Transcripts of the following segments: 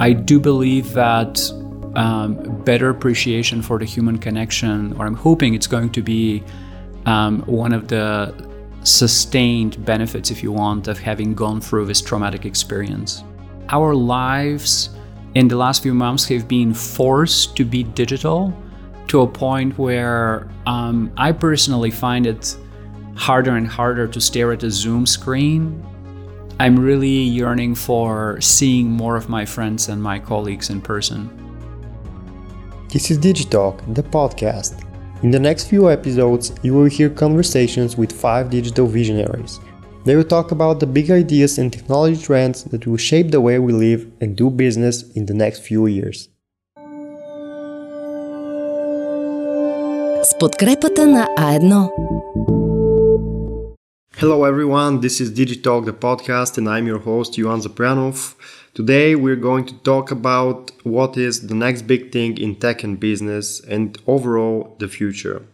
I do believe that um, better appreciation for the human connection, or I'm hoping it's going to be um, one of the sustained benefits, if you want, of having gone through this traumatic experience. Our lives in the last few months have been forced to be digital to a point where um, I personally find it harder and harder to stare at a Zoom screen. I'm really yearning for seeing more of my friends and my colleagues in person. This is Digitalk, the podcast. In the next few episodes, you will hear conversations with five digital visionaries. They will talk about the big ideas and technology trends that will shape the way we live and do business in the next few years. с подкрепата на А1. Hello everyone, this is Digitalk the podcast and I'm your host Yuan Zapranov. Today we're going to talk about what is the next big thing in tech and business and overall the future.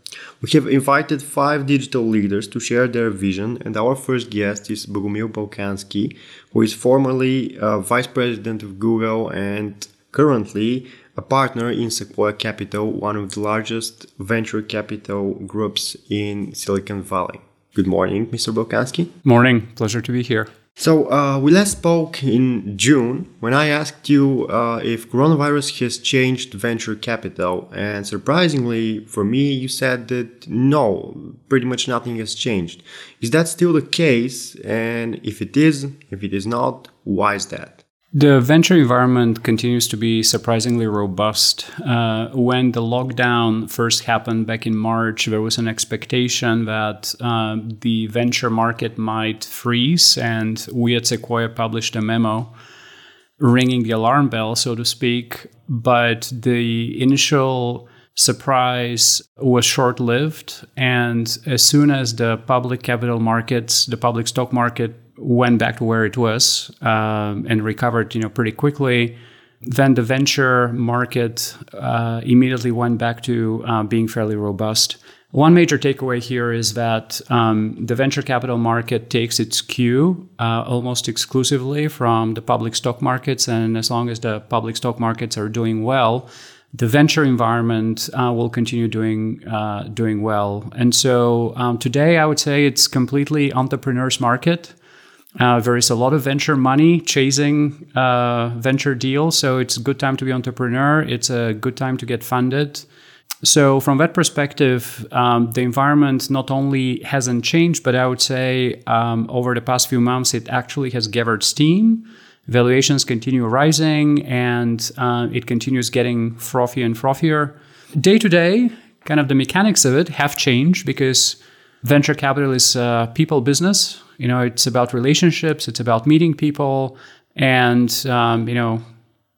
We have invited five digital leaders to share their vision and our first guest is Bogomil Balkansky, who is formerly uh, vice president of Google and currently a partner in Sequoia Capital, one of the largest venture capital groups in Silicon Valley. Good morning, Mr. Balkansky. Morning. Pleasure to be here. So, uh, we last spoke in June when I asked you uh, if coronavirus has changed venture capital. And surprisingly, for me, you said that no, pretty much nothing has changed. Is that still the case? And if it is, if it is not, why is that? The venture environment continues to be surprisingly robust. Uh, when the lockdown first happened back in March, there was an expectation that uh, the venture market might freeze, and we at Sequoia published a memo ringing the alarm bell, so to speak. But the initial surprise was short lived, and as soon as the public capital markets, the public stock market went back to where it was um, and recovered, you know, pretty quickly. Then the venture market uh, immediately went back to uh, being fairly robust. One major takeaway here is that um, the venture capital market takes its cue uh, almost exclusively from the public stock markets, and as long as the public stock markets are doing well, the venture environment uh, will continue doing uh, doing well. And so um, today, I would say it's completely entrepreneurs market. Uh, there is a lot of venture money chasing uh, venture deals, so it's a good time to be entrepreneur. It's a good time to get funded. So from that perspective, um, the environment not only hasn't changed, but I would say um, over the past few months, it actually has gathered steam. Valuations continue rising, and uh, it continues getting frothier and frothier. Day to day, kind of the mechanics of it have changed because venture capital is a people business you know, it's about relationships, it's about meeting people, and um, you know,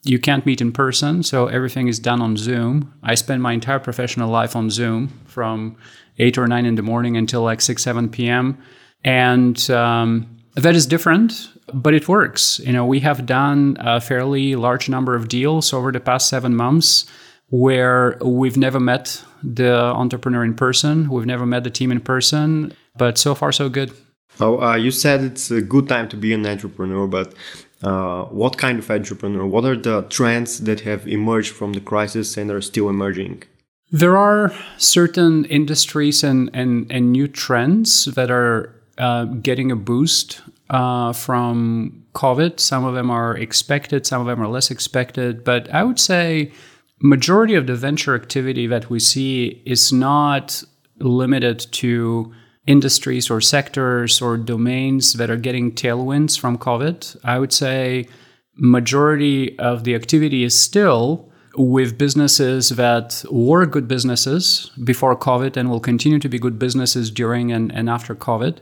you can't meet in person, so everything is done on Zoom. I spend my entire professional life on Zoom from eight or nine in the morning until like six, seven p.m. And um, that is different, but it works. You know, we have done a fairly large number of deals over the past seven months where we've never met the entrepreneur in person, we've never met the team in person, but so far so good. Oh, uh, you said it's a good time to be an entrepreneur, but uh, what kind of entrepreneur? What are the trends that have emerged from the crisis and are still emerging? There are certain industries and, and, and new trends that are uh, getting a boost uh, from COVID. Some of them are expected, some of them are less expected. But I would say majority of the venture activity that we see is not limited to industries or sectors or domains that are getting tailwinds from COVID. I would say majority of the activity is still with businesses that were good businesses before COVID and will continue to be good businesses during and, and after COVID.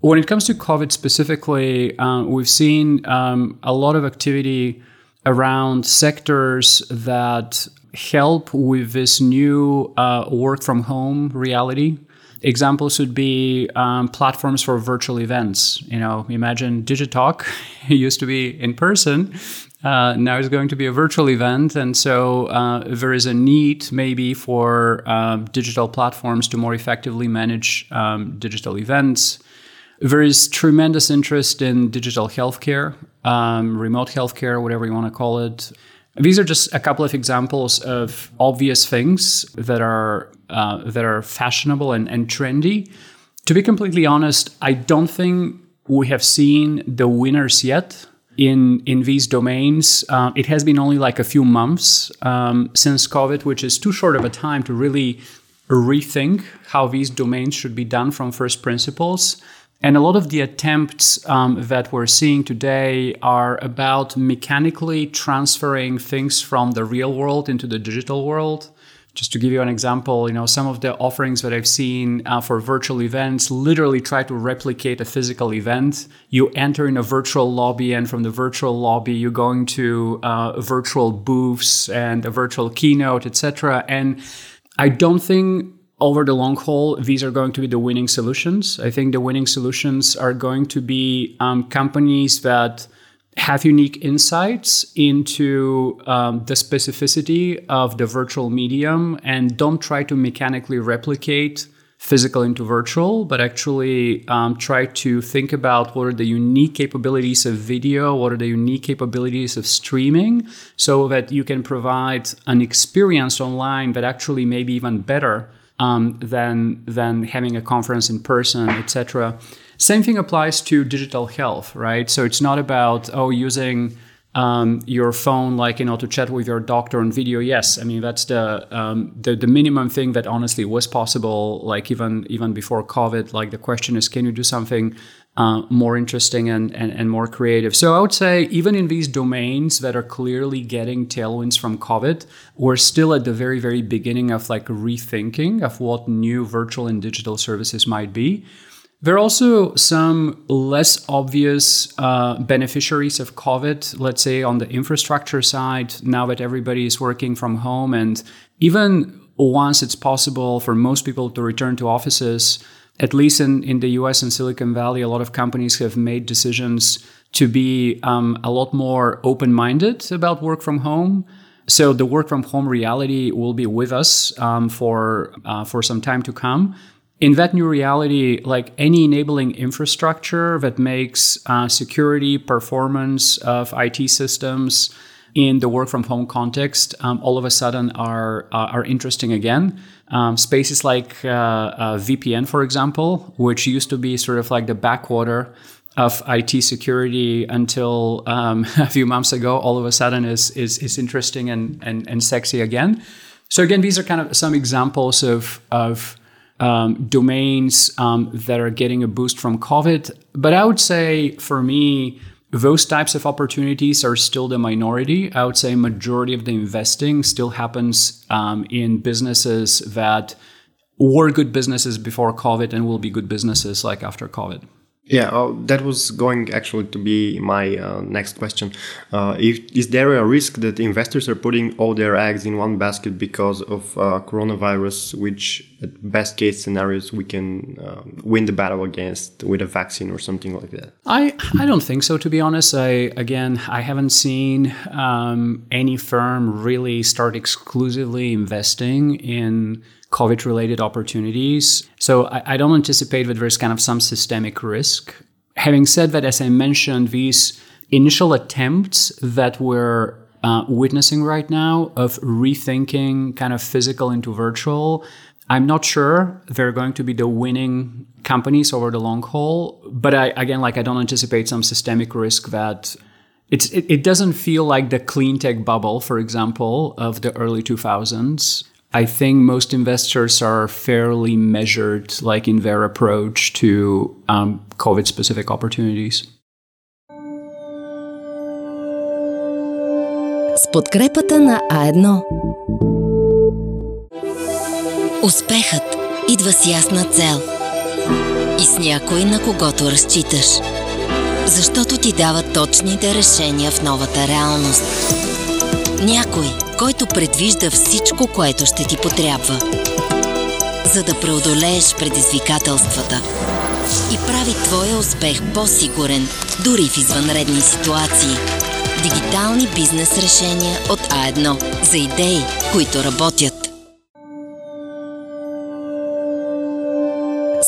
When it comes to COVID specifically, uh, we've seen um, a lot of activity around sectors that help with this new uh, work from home reality Examples would be um, platforms for virtual events. You know, imagine Digitalk used to be in person. Uh, now it's going to be a virtual event, and so uh, there is a need maybe for um, digital platforms to more effectively manage um, digital events. There is tremendous interest in digital healthcare. um, remote healthcare, whatever you want to call it. These are just a couple of examples of obvious things that are uh, that are fashionable and, and trendy. To be completely honest, I don't think we have seen the winners yet in in these domains. Uh, it has been only like a few months um, since COVID, which is too short of a time to really rethink how these domains should be done from first principles. And a lot of the attempts um, that we're seeing today are about mechanically transferring things from the real world into the digital world. Just to give you an example, you know, some of the offerings that I've seen uh, for virtual events literally try to replicate a physical event. You enter in a virtual lobby, and from the virtual lobby, you're going to uh, virtual booths and a virtual keynote, etc. And I don't think over the long haul, these are going to be the winning solutions. I think the winning solutions are going to be um, companies that have unique insights into um, the specificity of the virtual medium and don't try to mechanically replicate physical into virtual, but actually um, try to think about what are the unique capabilities of video, what are the unique capabilities of streaming, so that you can provide an experience online that actually may be even better um, than than having a conference in person, etc. Same thing applies to digital health, right? So it's not about oh using um, your phone, like you know, to chat with your doctor on video. Yes, I mean that's the, um, the the minimum thing that honestly was possible, like even even before COVID. Like the question is, can you do something uh, more interesting and, and, and more creative. So I would say even in these domains that are clearly getting tailwinds from COVID, we're still at the very, very beginning of like rethinking of what new virtual and digital services might be. There are also some less obvious uh, beneficiaries of COVID, let's say on the infrastructure side, now that everybody is working from home. And even once it's possible for most people to return to offices, at least in, in the US and Silicon Valley, a lot of companies have made decisions to be um, a lot more open minded about work from home. So the work from home reality will be with us um, for uh, for some time to come. In that new reality, like any enabling infrastructure that makes uh, security, performance of IT systems in the work from home context, um, all of a sudden are uh, are interesting again. Um, spaces like uh, uh, VPN, for example, which used to be sort of like the backwater of IT security until um, a few months ago, all of a sudden is is, is interesting and, and, and sexy again. So again, these are kind of some examples of of um, domains um, that are getting a boost from COVID. But I would say for me, those types of opportunities are still the minority. I would say majority of the investing still happens um, in businesses that were good businesses before COVID and will be good businesses like after COVID. Yeah, oh, that was going actually to be my uh, next question. Uh, if, is there a risk that investors are putting all their eggs in one basket because of uh, coronavirus, which best case scenarios we can uh, win the battle against with a vaccine or something like that? I I don't think so. To be honest, I again I haven't seen um, any firm really start exclusively investing in COVID related opportunities. So I, I, don't anticipate that there's kind of some systemic risk. Having said that, as I mentioned, these initial attempts that we're uh, witnessing right now of rethinking kind of physical into virtual, I'm not sure they're going to be the winning companies over the long haul. But I, again, like I don't anticipate some systemic risk that it's, it, it doesn't feel like the clean tech bubble, for example, of the early 2000s. I think most investors are fairly measured, like in their approach to um, COVID-specific opportunities. С подкрепата на А1 Успехът идва с ясна цел и с някой на когото разчиташ. Защото ти дава точните решения в новата реалност. Някой – който предвижда всичко, което ще ти потрябва. За да преодолееш предизвикателствата и прави твоя успех по-сигурен, дори в извънредни ситуации. Дигитални бизнес решения от А1 за идеи, които работят.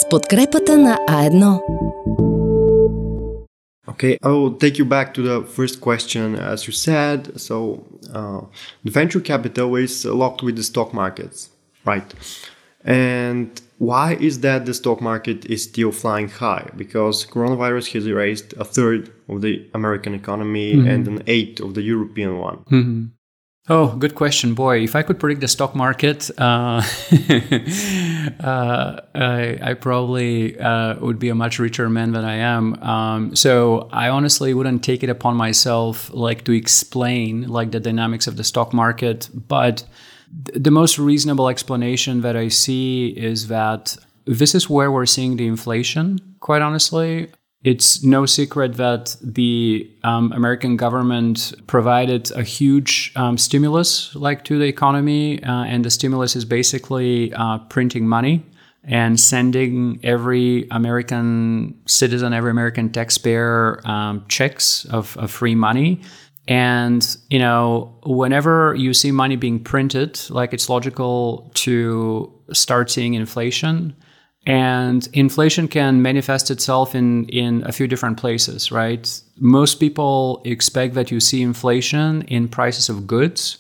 подкрепата на А1 Okay, I will take you back to the first question. As you said, so uh, the venture capital is locked with the stock markets, right? And why is that the stock market is still flying high? Because coronavirus has erased a third of the American economy mm-hmm. and an eighth of the European one. Mm-hmm. Oh, good question, boy. If I could predict the stock market, uh, uh, I, I, probably uh, would be a much richer man than I am. Um, so I honestly wouldn't take it upon myself like to explain like the dynamics of the stock market, but the most reasonable explanation that I see is that this is where we're seeing the inflation, quite honestly. It's no secret that the um, American government provided a huge um, stimulus, like to the economy, uh, and the stimulus is basically uh, printing money and sending every American citizen, every American taxpayer um, checks of, of free money. And, you know, whenever you see money being printed, like it's logical to start seeing inflation. And inflation can manifest itself in, in a few different places, right? Most people expect that you see inflation in prices of goods.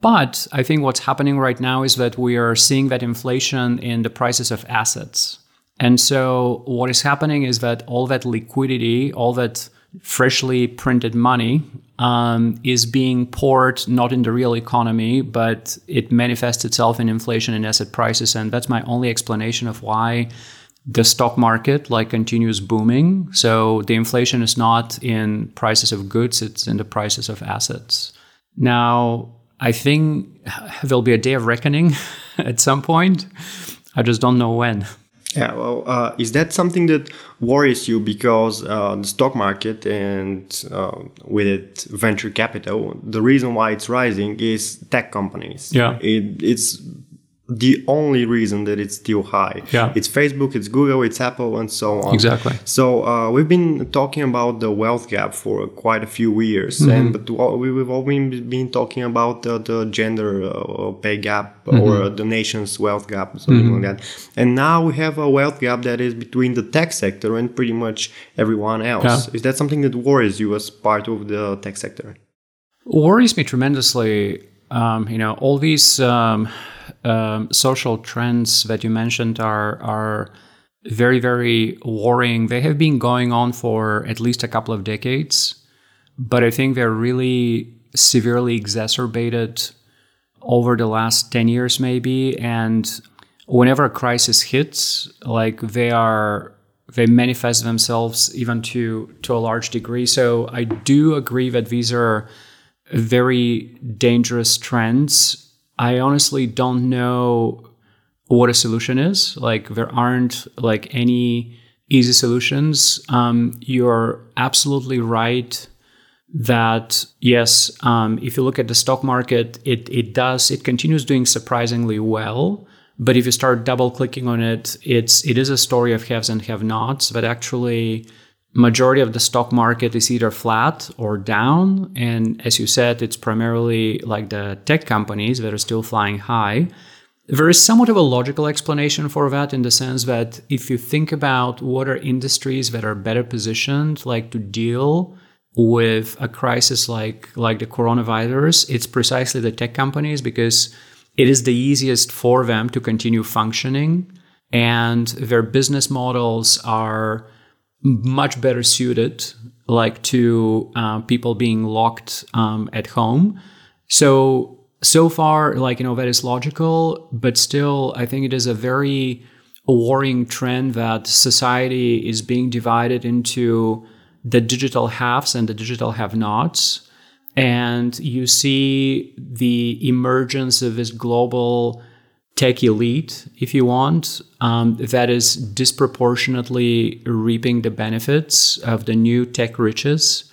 But I think what's happening right now is that we are seeing that inflation in the prices of assets. And so what is happening is that all that liquidity, all that freshly printed money um, is being poured not in the real economy, but it manifests itself in inflation and asset prices. And that's my only explanation of why the stock market like continues booming. So the inflation is not in prices of goods, it's in the prices of assets. Now, I think there'll be a day of reckoning at some point. I just don't know when. Yeah, well, uh, is that something that worries you because uh, the stock market and uh, with it venture capital, the reason why it's rising is tech companies. Yeah, it, it's the only reason that it's still high. Yeah. It's Facebook, it's Google, it's Apple, and so on. Exactly. So uh, we've been talking about the wealth gap for quite a few years, mm-hmm. and but we've all been, been talking about the, the gender uh, pay gap mm-hmm. or the nation's wealth gap, something mm-hmm. like that. And now we have a wealth gap that is between the tech sector and pretty much everyone else. Yeah. Is that something that worries you as part of the tech sector? Worries me tremendously. Um, you know, all these. Um, um, social trends that you mentioned are are very very worrying. They have been going on for at least a couple of decades, but I think they're really severely exacerbated over the last 10 years maybe. And whenever a crisis hits like they are they manifest themselves even to to a large degree. So i do agree that these are very dangerous trends I honestly don't know what a solution is. Like there aren't like any easy solutions. Um, you're absolutely right that yes, um, if you look at the stock market, it it does it continues doing surprisingly well. But if you start double clicking on it, it's it is a story of haves and have-nots. But actually, majority of the stock market is either flat or down. And as you said it's primarily like the tech companies that are still flying high. There is somewhat of a logical explanation for that in the sense that if you think about what are industries that are better positioned like to deal with a crisis like like the coronavirus it's precisely the tech companies because it is the easiest for them to continue functioning. And their business models are much better suited like to uh, people being locked um, at home. So so far like you know that is logical but still i think it is a very worrying trend that society is being divided into the digital haves and the digital have nots and you see the emergence of this global tech elite, if you want, um, that is disproportionately reaping the benefits of the new tech riches.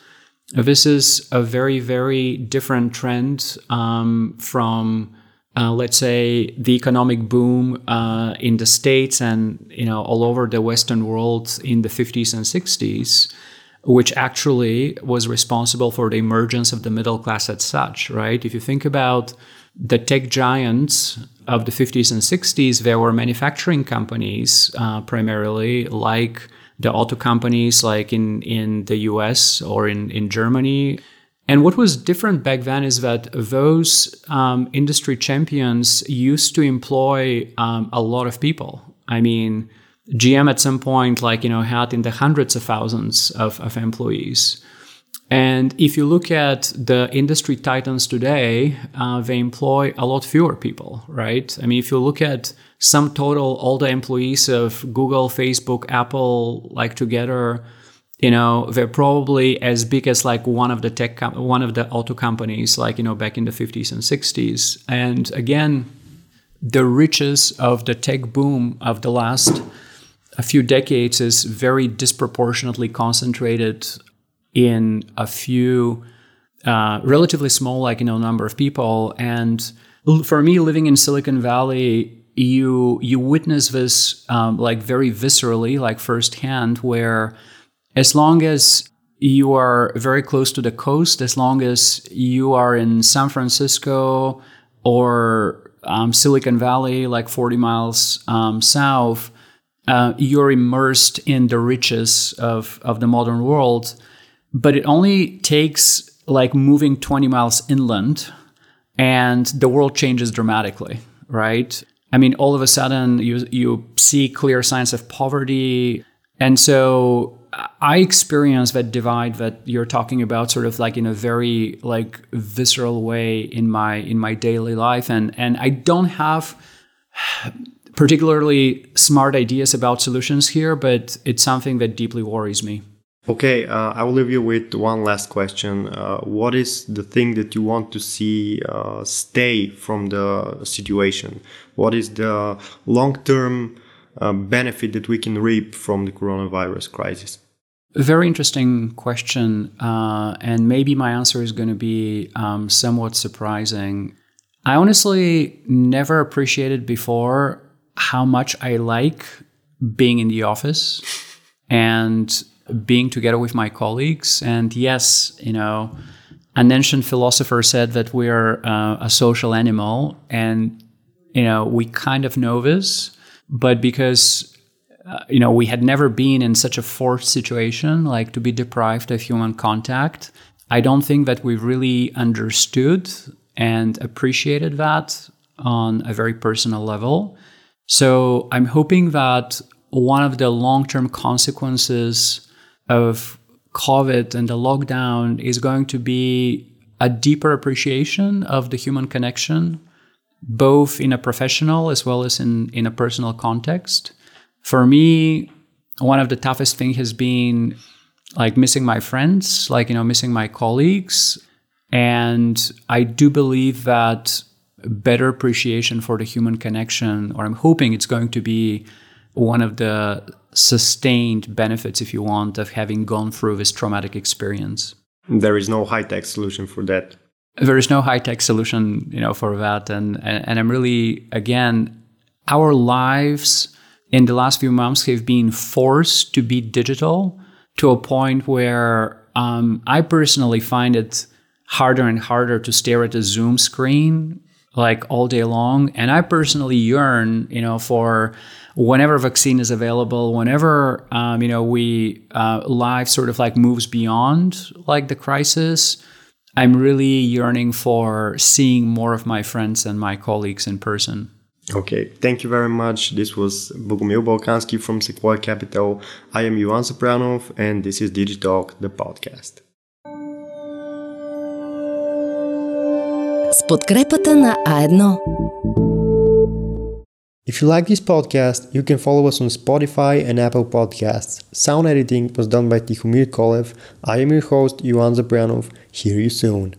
This is a very, very different trend um, from, uh, let's say, the economic boom uh, in the states and you know all over the Western world in the 50s and 60s, which actually was responsible for the emergence of the middle class as such. Right? If you think about the tech giants of the 50s and 60s, there were manufacturing companies uh, primarily like the auto companies like in, in the US or in, in Germany. And what was different back then is that those um, industry champions used to employ um, a lot of people. I mean, GM at some point, like, you know, had in the hundreds of thousands of, of employees. And if you look at the industry titans today, uh, they employ a lot fewer people, right? I mean, if you look at sum total, all the employees of Google, Facebook, Apple, like together, you know, they're probably as big as like one of the tech, com- one of the auto companies, like, you know, back in the 50s and 60s. And again, the riches of the tech boom of the last a few decades is very disproportionately concentrated in a few uh, relatively small, like you know, number of people. And for me, living in Silicon Valley, you you witness this um, like very viscerally, like firsthand, where as long as you are very close to the coast, as long as you are in San Francisco or um, Silicon Valley, like 40 miles um, south, uh, you're immersed in the riches of, of the modern world. But it only takes like moving 20 miles inland and the world changes dramatically, right? I mean, all of a sudden you, you see clear signs of poverty. And so I experience that divide that you're talking about sort of like in a very like visceral way in my in my daily life and and I don't have particularly smart ideas about solutions here, but it's something that deeply worries me. Okay, uh, I will leave you with one last question. Uh, what is the thing that you want to see uh, stay from the situation? What is the long term uh, benefit that we can reap from the coronavirus crisis? Very interesting question. Uh, and maybe my answer is going to be um, somewhat surprising. I honestly never appreciated before how much I like being in the office and being together with my colleagues. And yes, you know, an ancient philosopher said that we're uh, a social animal, and you know, we kind of know this, but because uh, you know we had never been in such a forced situation, like to be deprived of human contact, I don't think that we really understood and appreciated that on a very personal level. So I'm hoping that one of the long term consequences of COVID and the lockdown is going to be a deeper appreciation of the human connection, both in a professional as well as in, in a personal context. For me, one of the toughest things has been like missing my friends, like, you know, missing my colleagues. And I do believe that better appreciation for the human connection, or I'm hoping it's going to be one of the sustained benefits, if you want, of having gone through this traumatic experience. There is no high tech solution for that. There is no high tech solution, you know, for that, and, and and I'm really again, our lives in the last few months have been forced to be digital to a point where um, I personally find it harder and harder to stare at a Zoom screen like all day long. And I personally yearn, you know, for whenever vaccine is available, whenever um, you know we uh, life sort of like moves beyond like the crisis. I'm really yearning for seeing more of my friends and my colleagues in person. Okay, thank you very much. This was Bogumil Balkanski from Sequoia Capital. I am Ivan Sopranov, and this is Digitalk, the podcast. С подкрепата на А1. If you like this podcast, you can follow us on Spotify and Apple Podcasts. Sound editing was done by Tihomir Kolev. I am your host, Ivan Zabranov. Hear you soon.